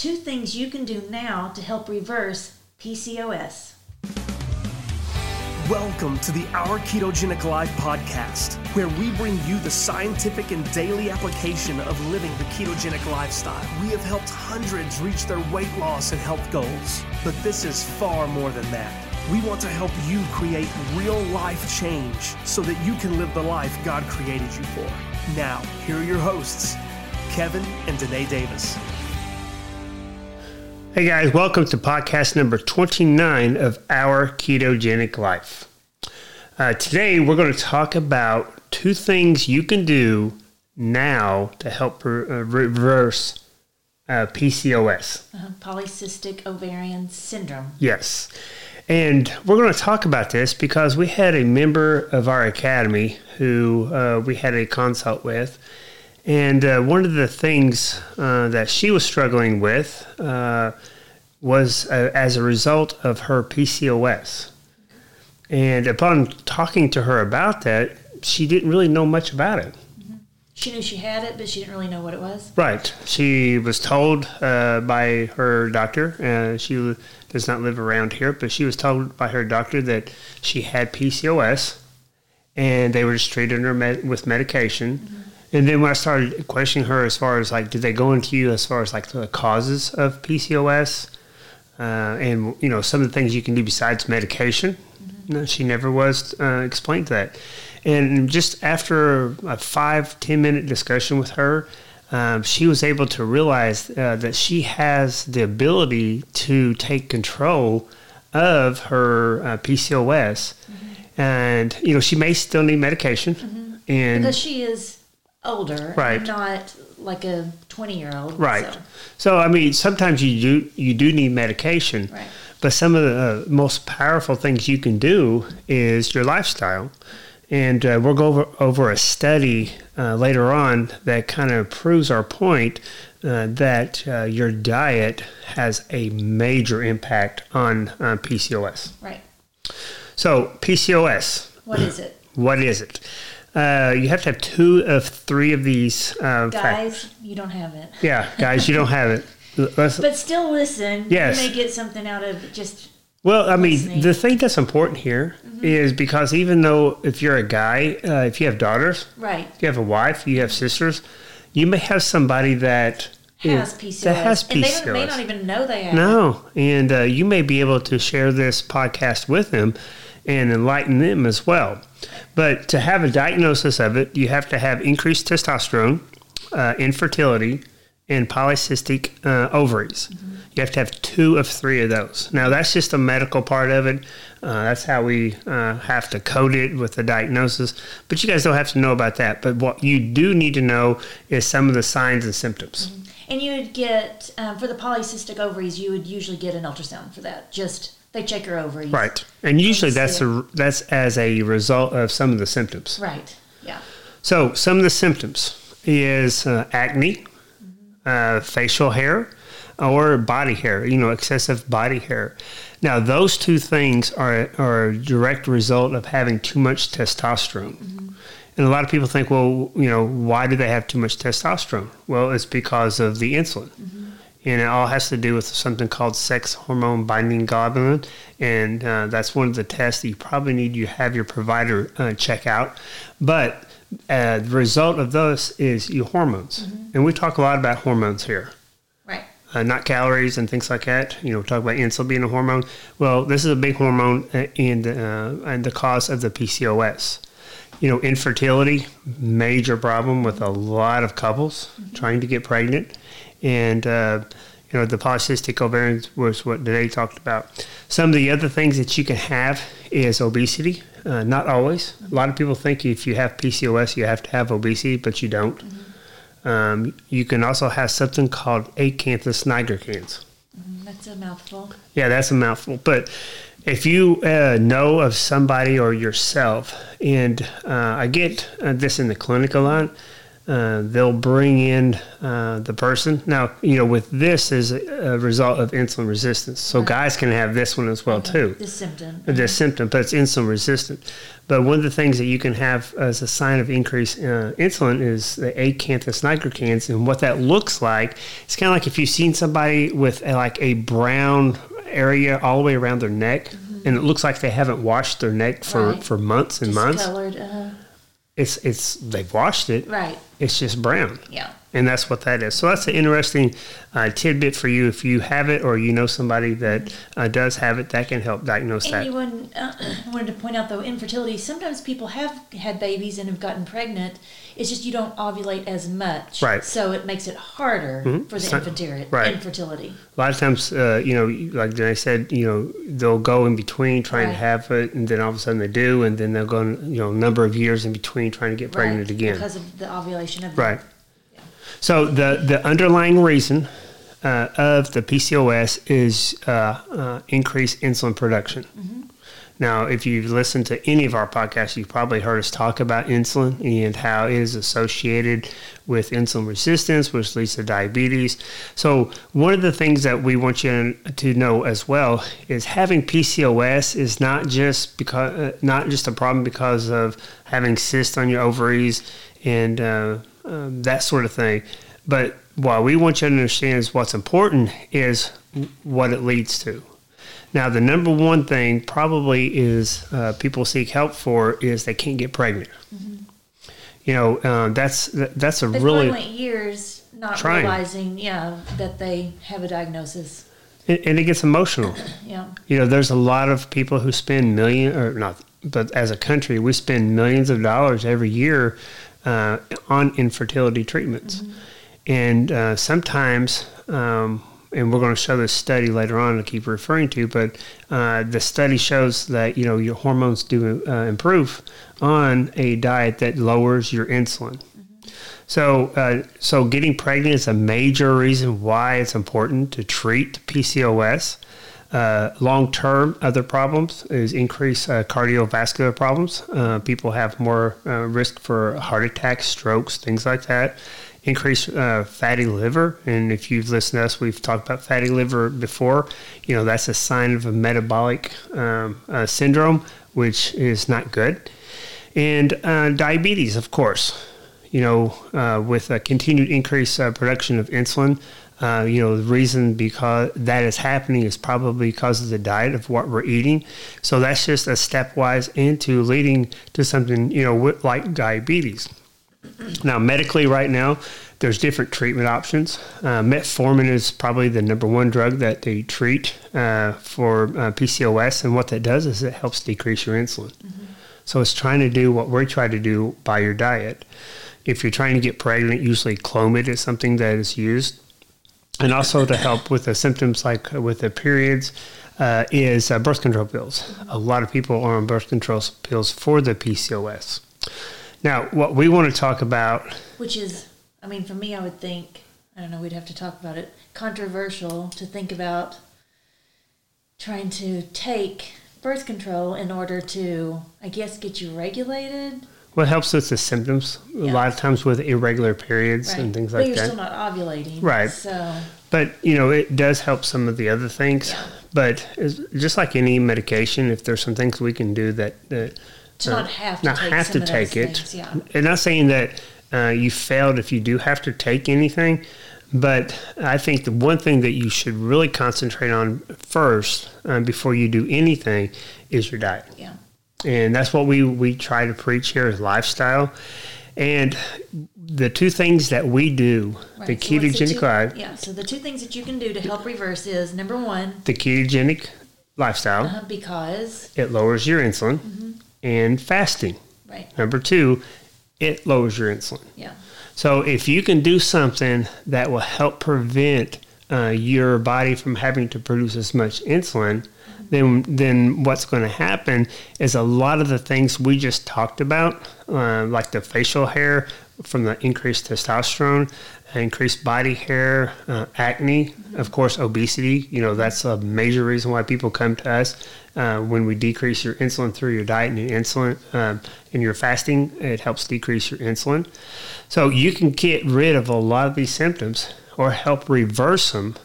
Two things you can do now to help reverse PCOS. Welcome to the Our Ketogenic Life podcast, where we bring you the scientific and daily application of living the ketogenic lifestyle. We have helped hundreds reach their weight loss and health goals, but this is far more than that. We want to help you create real life change so that you can live the life God created you for. Now, here are your hosts, Kevin and Danae Davis. Hey guys, welcome to podcast number 29 of Our Ketogenic Life. Uh, today we're going to talk about two things you can do now to help re- uh, reverse uh, PCOS. Uh, polycystic ovarian syndrome. Yes. And we're going to talk about this because we had a member of our academy who uh, we had a consult with. And uh, one of the things uh, that she was struggling with uh, was uh, as a result of her PCOS. And upon talking to her about that, she didn't really know much about it. She knew she had it, but she didn't really know what it was. Right. She was told uh, by her doctor, uh, she does not live around here, but she was told by her doctor that she had PCOS and they were just treating her med- with medication. Mm-hmm. And then when I started questioning her as far as like, did they go into you as far as like the causes of PCOS uh, and, you know, some of the things you can do besides medication? Mm-hmm. No, she never was uh, explained that. And just after a five, 10 minute discussion with her, um, she was able to realize uh, that she has the ability to take control of her uh, PCOS. Mm-hmm. And, you know, she may still need medication. Mm-hmm. And because she is older, right? Not like a 20 year old. Right. So. so. I mean, sometimes you do, you do need medication. Right. But some of the uh, most powerful things you can do is your lifestyle. And uh, we'll go over, over a study uh, later on that kind of proves our point uh, that uh, your diet has a major impact on uh, PCOS. Right. So, PCOS. What is it? What is it? Uh, you have to have two of three of these guys. Factors. You don't have it. Yeah, guys, you don't have it. Let's, but still, listen. Yes. You may get something out of just well, I mean, the thing that's important here mm-hmm. is because even though if you're a guy, uh, if you have daughters, right, you have a wife, you have sisters, you may have somebody that has PCOS. That has PCOS. And they don't, may not even know they have. No, and uh, you may be able to share this podcast with them and enlighten them as well. But to have a diagnosis of it, you have to have increased testosterone, uh, infertility, and polycystic uh, ovaries. Mm-hmm. You have to have two of three of those. Now, that's just a medical part of it. Uh, that's how we uh, have to code it with the diagnosis. But you guys don't have to know about that. But what you do need to know is some of the signs and symptoms. Mm-hmm. And you would get, um, for the polycystic ovaries, you would usually get an ultrasound for that. Just they check your ovaries. Right. And usually that's, a, that's as a result of some of the symptoms. Right. Yeah. So, some of the symptoms is uh, acne, mm-hmm. Uh, facial hair or body hair, you know, excessive body hair. Now, those two things are, are a direct result of having too much testosterone. Mm-hmm. And a lot of people think, well, you know, why do they have too much testosterone? Well, it's because of the insulin. Mm-hmm. And it all has to do with something called sex hormone binding globulin. And uh, that's one of the tests that you probably need to have your provider uh, check out. But uh, the result of those is your hormones. Mm-hmm. And we talk a lot about hormones here uh, not calories and things like that. You know, talk about insulin being a hormone. Well, this is a big hormone and uh, and the cause of the PCOS. You know, infertility, major problem with a lot of couples mm-hmm. trying to get pregnant, and uh, you know the polycystic ovarian was what they talked about. Some of the other things that you can have is obesity. Uh, not always. A lot of people think if you have PCOS, you have to have obesity, but you don't. Mm-hmm um, you can also have something called acanthosis nigricans. Mm, that's a mouthful. Yeah, that's a mouthful. But if you uh, know of somebody or yourself, and uh, I get uh, this in the clinic a lot, uh, they'll bring in uh, the person. Now, you know, with this is a, result of insulin resistance. So guys can have this one as well too. This symptom. The symptom, but it's insulin resistant. But one of the things that you can have as a sign of increased uh, insulin is the acanthosis nigricans, and what that looks like. It's kind of like if you've seen somebody with a, like a brown area all the way around their neck, and it looks like they haven't washed their neck for, Right. for months and months. Discolored. Uh, It's it's they've washed it. right. It's just brown. Yeah. And that's what that is. So that's an interesting uh, tidbit for you. If you have it or you know somebody that uh, does have it, that can help diagnose And that. wouldn't, uh, I wanted to point out though, infertility. Sometimes people have had babies and have gotten pregnant. It's just you don't ovulate as much, Right. So it makes it harder for the So- infertility. right. Infertility. A lot of times, uh, you know, like I said, you know, they'll go in between trying Right. to have it, and then all of a sudden they do, and then they'll go, you know, a number of years in between trying to get pregnant right. again. because of the ovulation of Right. So the the underlying reason uh, of the PCOS is uh, uh, increased insulin production. Now, if you've listened to any of our podcasts, you've probably heard us talk about insulin and how it is associated with insulin resistance, which leads to diabetes. So, one of the things that we want you to know as well is having PCOS is not just because uh, not just a problem because of having cysts on your ovaries and uh, um, that sort of thing. But what we want you to understand is what's important is what it leads to. Now, the number one thing probably is uh, people seek help for is they can't get pregnant. You know, uh, that's that's a They've really went years not Trying. realizing, yeah, that they have a diagnosis. and and it gets emotional. Yeah. You know, there's a lot of people who spend million or not, but as a country, we spend millions of dollars every year uh, on infertility treatments, and uh, sometimes. Um, and we're going to show this study later on to keep referring to, but uh, the study shows that you know your hormones do uh, improve on a diet that lowers your insulin. So, uh, so getting pregnant is a major reason why it's important to treat PCOS. Uh, long term, other problems is increased uh, cardiovascular problems. Uh, people have more uh, risk for heart attacks, strokes, things like that. Increased uh, fatty liver, and if you've listened to us, we've talked about fatty liver before. You know that's a sign of a metabolic um, syndrome, which is not good. And diabetes, of course you know, with a continued increase production of insulin, uh, you know, the reason because that is happening is probably because of the diet of what we're eating. So that's just a stepwise into leading to something, you know, like diabetes. Now, medically, right now, there's different treatment options. Uh, metformin is probably the number one drug that they treat uh, for uh, PCOS, and what that does is it helps decrease your insulin. So it's trying to do what we're trying to do by your diet. If you're trying to get pregnant, usually Clomid is something that is used. And also to help with the symptoms like with the periods uh, is uh, birth control pills. A lot of people are on birth control pills for the PCOS. Now, what we want to talk about, Which is, I mean, for me, I would think, I don't know, we'd have to talk about it, controversial to think about trying to take birth control in order to, I guess, get you regulated. What helps with the symptoms, a lot of times with irregular periods and things but like that. But you're still not ovulating. Right. So, But you know, it does help some of the other things. Yeah. But just like any medication, if there's some things we can do that, that to not have to not take have to take it. things, yeah. And not saying that uh, you failed if you do have to take anything, but I think the one thing that you should really concentrate on first uh, before you do anything is your diet Yeah. And that's what we we try to preach here is lifestyle and the two things that we do the Right. So what's ketogenic life Yeah. So the two things that you can do to help reverse is number one, the ketogenic lifestyle uh, because it lowers your insulin Mm-hmm. and fasting right, number two it lowers your insulin yeah, so if you can do something that will help prevent uh, your body from having to produce as much insulin, then then what's going to happen is a lot of the things we just talked about, uh, like the facial hair from the increased testosterone, increased body hair, uh, acne, of course, obesity. You know, that's a major reason why people come to us. Uh, when we decrease your insulin through your diet and your insulin um, and your fasting, it helps decrease your insulin. So you can get rid of a lot of these symptoms or help reverse them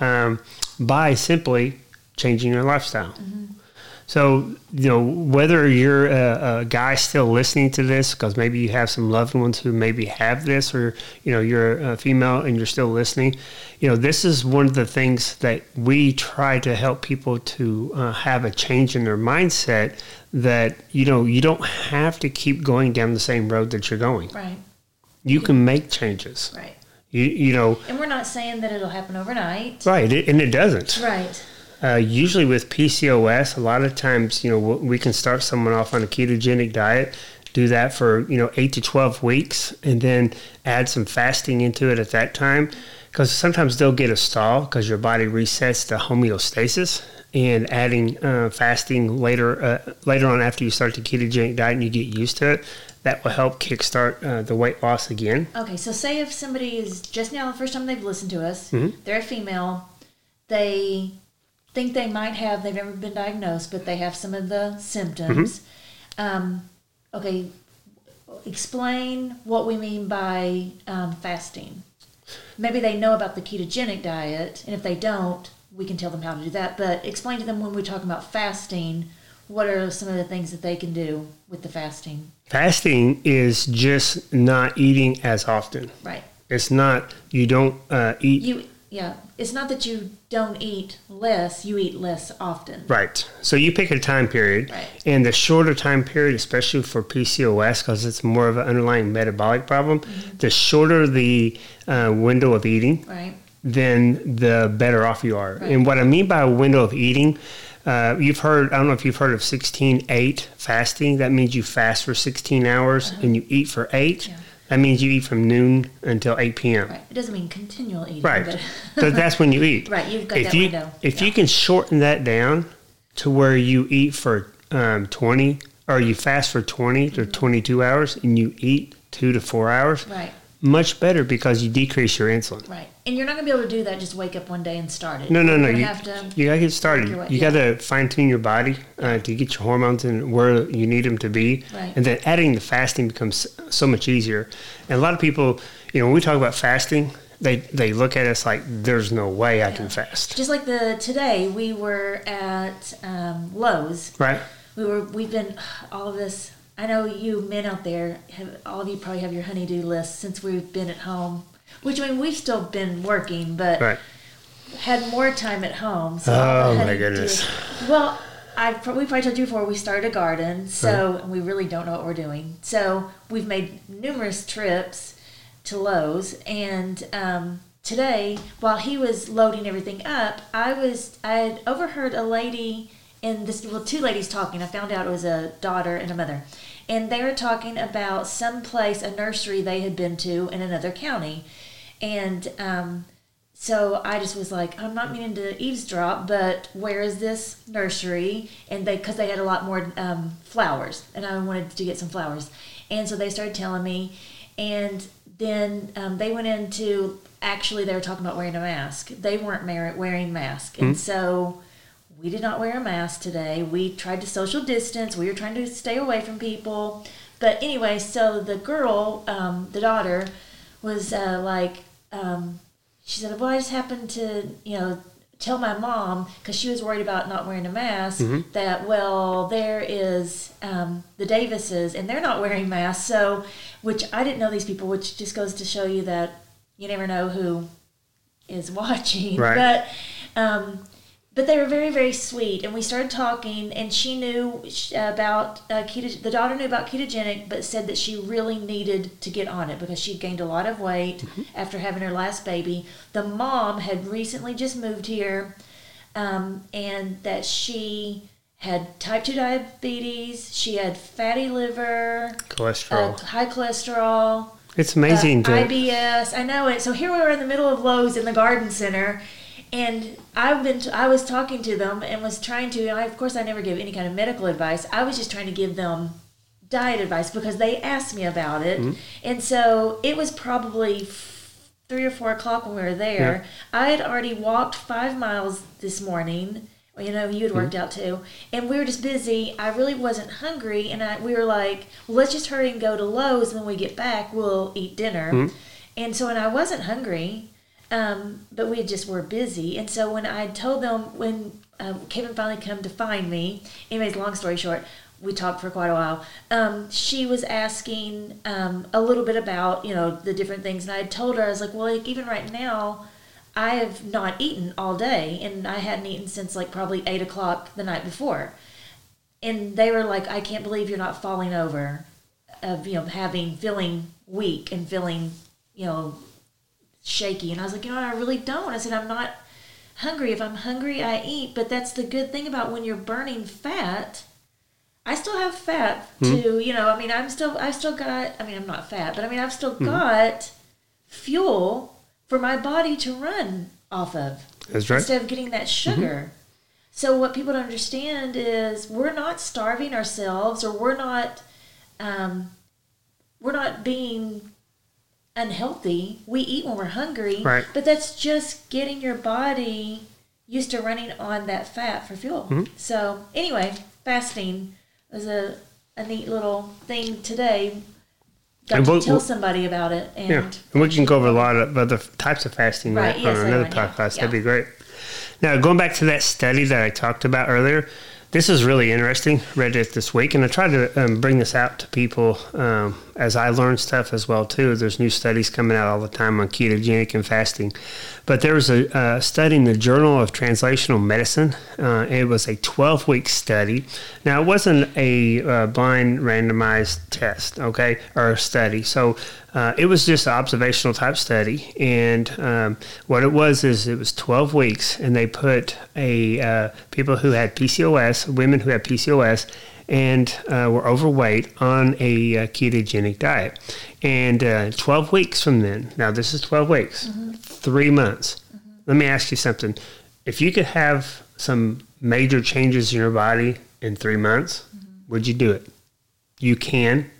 um, by simply changing your lifestyle. So, you know, whether you're a, a guy still listening to this, because maybe you have some loved ones who maybe have this, or, you know, you're a female and you're still listening, you know, this is one of the things that we try to help people to uh, have a change in their mindset that, you know, you don't have to keep going down the same road that you're going. Right. You can make changes. Right. You, you know, And we're not saying that it'll happen overnight. right, it, and it doesn't. Right. Uh, usually with PCOS, a lot of times, you know, we can start someone off on a ketogenic diet, do that for, you know, eight to 12 weeks, and then add some fasting into it at that time. Because sometimes they'll get a stall because your body resets to homeostasis. And adding uh, fasting later, uh, later on after you start the ketogenic diet and you get used to it, that will help kickstart uh, the weight loss again. Okay, so say if somebody is just now the first time they've listened to us, Mm-hmm. they're a female, they think they might have, they've never been diagnosed, but they have some of the symptoms. Mm-hmm. Um, okay, explain what we mean by um, fasting. Maybe they know about the ketogenic diet, and if they don't, we can tell them how to do that. But explain to them when we talk about fasting, what are some of the things that they can do with the fasting? Fasting is just not eating as often. Right. It's not you don't uh, eat You yeah, it's not that you don't eat less, you eat less often. right. So you pick a time period, Right. and the shorter time period, especially for PCOS, because it's more of an underlying metabolic problem. Mm-hmm. The shorter the uh, window of eating, Right. then the better off you are. Right. And what I mean by a window of eating, uh, you've heard, I don't know if you've heard of 16 8 fasting. That means you fast for 16 hours and you eat for eight. Uh-huh. Yeah. That means you eat from noon until 8 p.m. Right. It doesn't mean continual eating. Right. But so that's when you eat. Right, you've got if that you, window. If Yeah. you can shorten that down to where you eat for um, 20 or you fast for 20 to 22 hours and you eat two to four hours, right. Much better because you decrease your insulin. Right. And you're not gonna be able to do that just wake up one day and start it. No, no, no. You, have to you gotta get started. You yeah. gotta fine tune your body uh, to get your hormones and where you need them to be. Right. And then adding the fasting becomes so much easier. And a lot of people, you know, when we talk about fasting, they they look at us like there's no way I can fast. just like the today we were at um, Lowe's. Right? We were we've been all of this I know you men out there have all of you probably have your honeydew list since we've been at home. Which I mean we've still been working, but Right. had more time at home. So Oh, my goodness. Well, I we probably told you before we started a garden, so we really don't know what we're doing. So we've made numerous trips to Lowe's, and um, today while he was loading everything up, I was I had overheard a lady and this well two ladies talking. I found out it was a daughter and a mother. And they were talking about some place, a nursery they had been to in another county. And um, so I just was like, I'm not meaning to eavesdrop, but where is this nursery? And they, because they had a lot more um, flowers, and I wanted to get some flowers. And so they started telling me, and then um, they went into actually they were talking about wearing a mask. They weren't wearing masks, and so we did not wear a mask today. We tried to social distance. We were trying to stay away from people. But anyway, so the girl, um, the daughter, was uh, like, um, she said, "Well, I just happened to, you know, tell my mom because she was worried about not wearing a mask that well, there is um, the Davises and they're not wearing masks. So, which I didn't know these people, which just goes to show you that you never know who is watching. Right. But um, but they were very very sweet and we started talking and she knew about uh, keto the daughter knew about ketogenic but said that she really needed to get on it because she'd gained a lot of weight after having her last baby the mom had recently just moved here um, and that she had type 2 diabetes she had fatty liver uh, Cholesterol. high cholesterol it's amazing uh, to. IBS. I know it. So here we were in the middle of Lowe's in the garden center, and I've been. I was talking to them and was trying to. I, of course, I never give any kind of medical advice. I was just trying to give them diet advice because they asked me about it, Mm-hmm. and so it was probably f- three or four o'clock when we were there. I had already walked five miles this morning. You know, you had worked out too, and we were just busy. I really wasn't hungry, and I, we were like, well, "Let's just hurry and go to Lowe's. And when we get back, we'll eat dinner." And so, when I wasn't hungry, um, but we just were busy. And so, when I told them when um, Kevin finally come to find me, anyways, long story short, we talked for quite a while. Um, she was asking um, a little bit about you know the different things, and I had told her I was like, well, like even right now, I have not eaten all day, and I hadn't eaten since like probably eight o'clock the night before. And they were like, I can't believe you're not falling over, of you know having feeling weak and feeling you know shaky. And I was like, you know, I really don't. I said, I'm not hungry. If I'm hungry, I eat. But that's the good thing about when you're burning fat. I still have fat hmm? to, you know, I mean, I'm still, I've still got, I mean, I'm not fat, but I mean, I've still hmm. got fuel for my body to run off of That's right. instead of getting that mm-hmm. sugar. So what people don't understand is we're not starving ourselves, or we're not, um, we're not being unhealthy. We eat when we're hungry, Right. but that's just getting your body used to running on that fat for fuel. Mm-hmm. So anyway, fasting was a, a neat little thing today. Got And to we'll- tell we'll- somebody about it, and Yeah, and we can go over a lot of other types of fasting Right, on yes, another later on, yeah, podcast. yeah. That'd be great. Now, going back to that study that I talked about earlier, this is really interesting. Read it this week, and I tried to um, bring this out to people um, as I learn stuff as well too. There's new studies coming out all the time on ketogenic and fasting, but there was a, a study in the Journal of Translational Medicine. Uh, it was a 12 week study. Now, it wasn't a uh, blind randomized test, okay, or a study. So uh, it was just an observational type study, and um, what it was is it was 12 weeks, and they put a uh, people who had PCOS, women who had PCOS, and uh, were overweight on a uh, ketogenic diet, and uh, 12 weeks from then. Now this is 12 weeks, three months. Let me ask you something: If you could have some major changes in your body in three months, would you do it? You can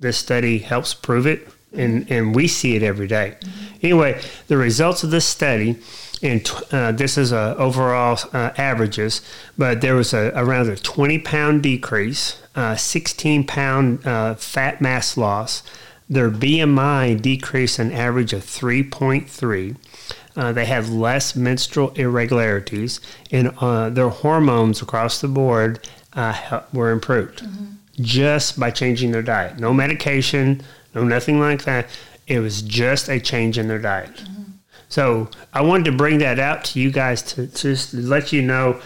this study helps prove it and, and we see it every day. anyway the results of this study and uh, this is uh, overall uh, averages but there was a, around a 20 pound decrease uh, 16 pound uh, fat mass loss. Their bmi decreased an average of 3.3 uh, they had less menstrual irregularities and uh, their hormones across the board uh, were improved just by changing their diet. No medication, no nothing like that. It was just a change in their diet. So I wanted to bring that out to you guys to, to just let you know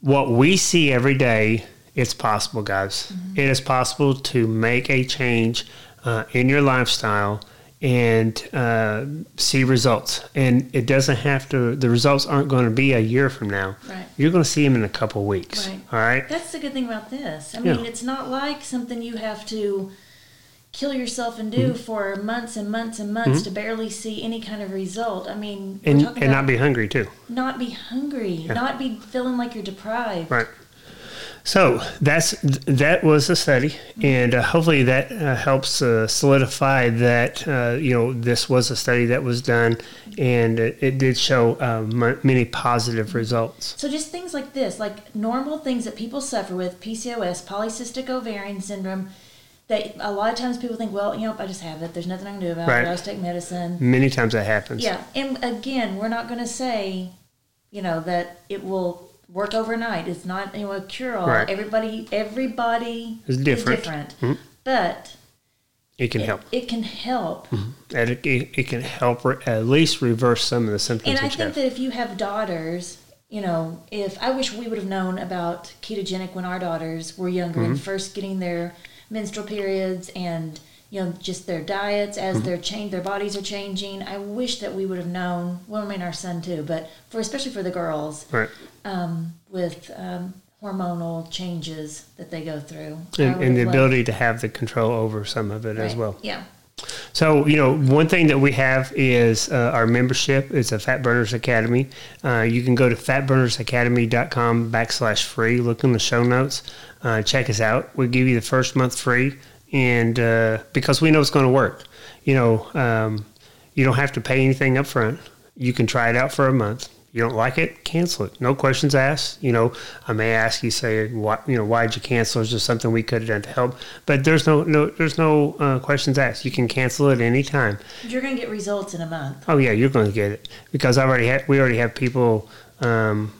what we see every day. It's possible, guys. It is possible to make a change uh, in your lifestyle and uh, see results. And it doesn't have to. The results aren't going to be a year from now. Right. You're going to see them in a couple weeks. Right. All right. That's the good thing about this. I Yeah. mean, it's not like something you have to kill yourself and do Mm-hmm. for months and months and months to barely see any kind of result. I mean, And, and not be hungry too. not be hungry, not be feeling like you're deprived. Right. So that's that was the study, and uh, hopefully that uh, helps uh, solidify that uh, you know this was a study that was done, and it, it did show uh, m- many positive results. So just things like this, like normal things that people suffer with, PCOS, polycystic ovarian syndrome, that a lot of times people think, well, you know, I just have it. There's nothing I can do about Right. it. I just take medicine. Many times that happens. Yeah, and again, we're not going to say, you know, that it will work overnight. It's not you know a cure all. Right. Everybody, everybody It's different. Is different. Mhm. But It can it, help. it can help. And it, it, it can help re- at least reverse some of the symptoms And I think have. that if you have daughters, you know, if I wish we would have known about ketogenic when our daughters were younger Mm-hmm. and first getting their menstrual periods and you know just their diets as Mm-hmm. they're change their bodies are changing. I wish that we would have known. Well, I mean our son too, but for especially for the girls right. um, with um, hormonal changes that they go through And, and the loved- ability to have the control over some of it as well. Yeah. So, you know, one thing that we have is uh, our membership. It's a Fat Burners Academy. Uh, you can go to fatburnersacademy.com backslash free. Look in the show notes. Uh, check us out. We give you the first month free, and uh, because we know it's going to work. You know, um, You don't have to pay anything up front. You can try it out for a month. You don't like it, cancel it. No questions asked. You know, I may ask you, say, why, you know, why did you cancel? Is there something we could have done to help? But there's no, no, there's no uh, questions asked. You can cancel it any time. You're going to get results in a month. Oh yeah, you're going to get it because I already had, we already have people um,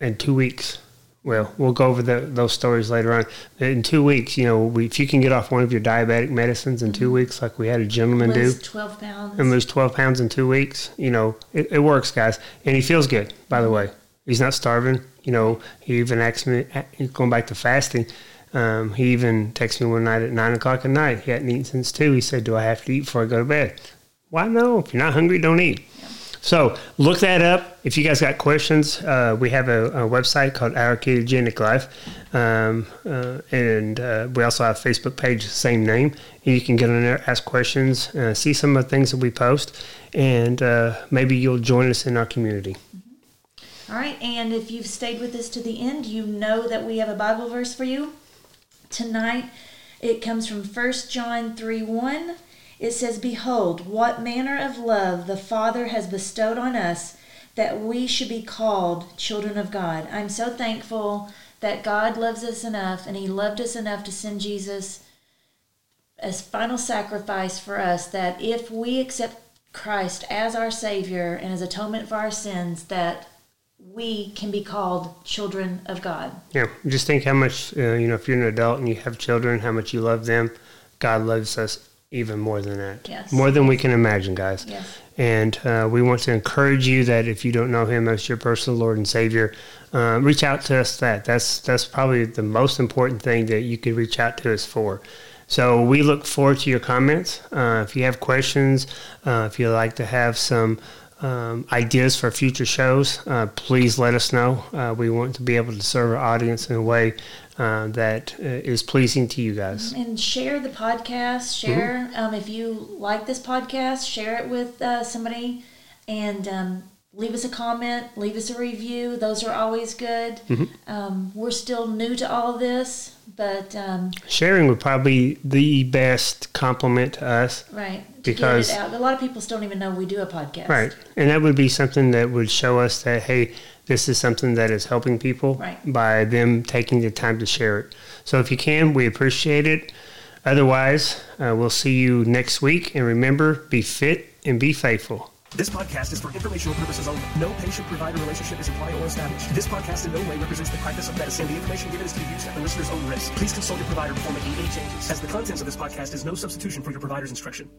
in two weeks. Well, we'll go over the, those stories later on. In two weeks, you know, we, if you can get off one of your diabetic medicines in two mm-hmm. weeks, like we had a gentleman do, Lose 12 pounds. and lose 12 pounds in two weeks, you know, it, it works, guys. And he mm-hmm. feels good, by the mm-hmm. way. He's not starving. You know, he even asked me, he's going back to fasting. Um, he even texted me one night at 9 o'clock at night. He hadn't eaten since 2. He said, Do I have to eat before I go to bed? Why no? If you're not hungry, don't eat. So look that up. If you guys got questions, uh, we have a, a website called Our Ketogenic Life, um, uh, and uh, we also have a Facebook page, same name. You can get on there, ask questions, uh, see some of the things that we post, and uh, maybe you'll join us in our community. All right, and if you've stayed with us to the end, you know that we have a Bible verse for you. Tonight, it comes from 1 John 3 1. It says, Behold, what manner of love the Father has bestowed on us that we should be called children of God. I'm so thankful that God loves us enough and He loved us enough to send Jesus as final sacrifice for us that if we accept Christ as our Savior and as atonement for our sins, that we can be called children of God. Yeah, just think how much, uh, you know, if you're an adult and you have children, how much you love them. God loves us even more than that. Yes. More than we can imagine, guys. Yes. And uh, we want to encourage you that if you don't know Him as your personal Lord and Savior, uh, reach out to us. That that's that's probably the most important thing that you could reach out to us for. So we look forward to your comments. Uh, if you have questions, uh, if you'd like to have some um, ideas for future shows, uh, please let us know. Uh, we want to be able to serve our audience in a way uh, that uh, is pleasing to you guys. And share the podcast. Share Mm-hmm. um, if you like this podcast, share it with uh, somebody, and um, leave us a comment. Leave us a review. Those are always good. Mm-hmm. Um, we're still new to all of this, but um, Sharing would probably be the best compliment to us. right Because- get it out. A lot of people don't even know we do a podcast. Right. And that would be something that would show us that, hey, this is something that is helping people Right. by them taking the time to share it. So if you can, we appreciate it. Otherwise, uh, we'll see you next week. And remember, be fit and be faithful. This podcast is for informational purposes only. No patient-provider relationship is implied or established. This podcast in no way represents the practice of medicine. The information given is to be used at the listener's own risk. Please consult your provider before making any changes, as the contents of this podcast is no substitution for your provider's instruction.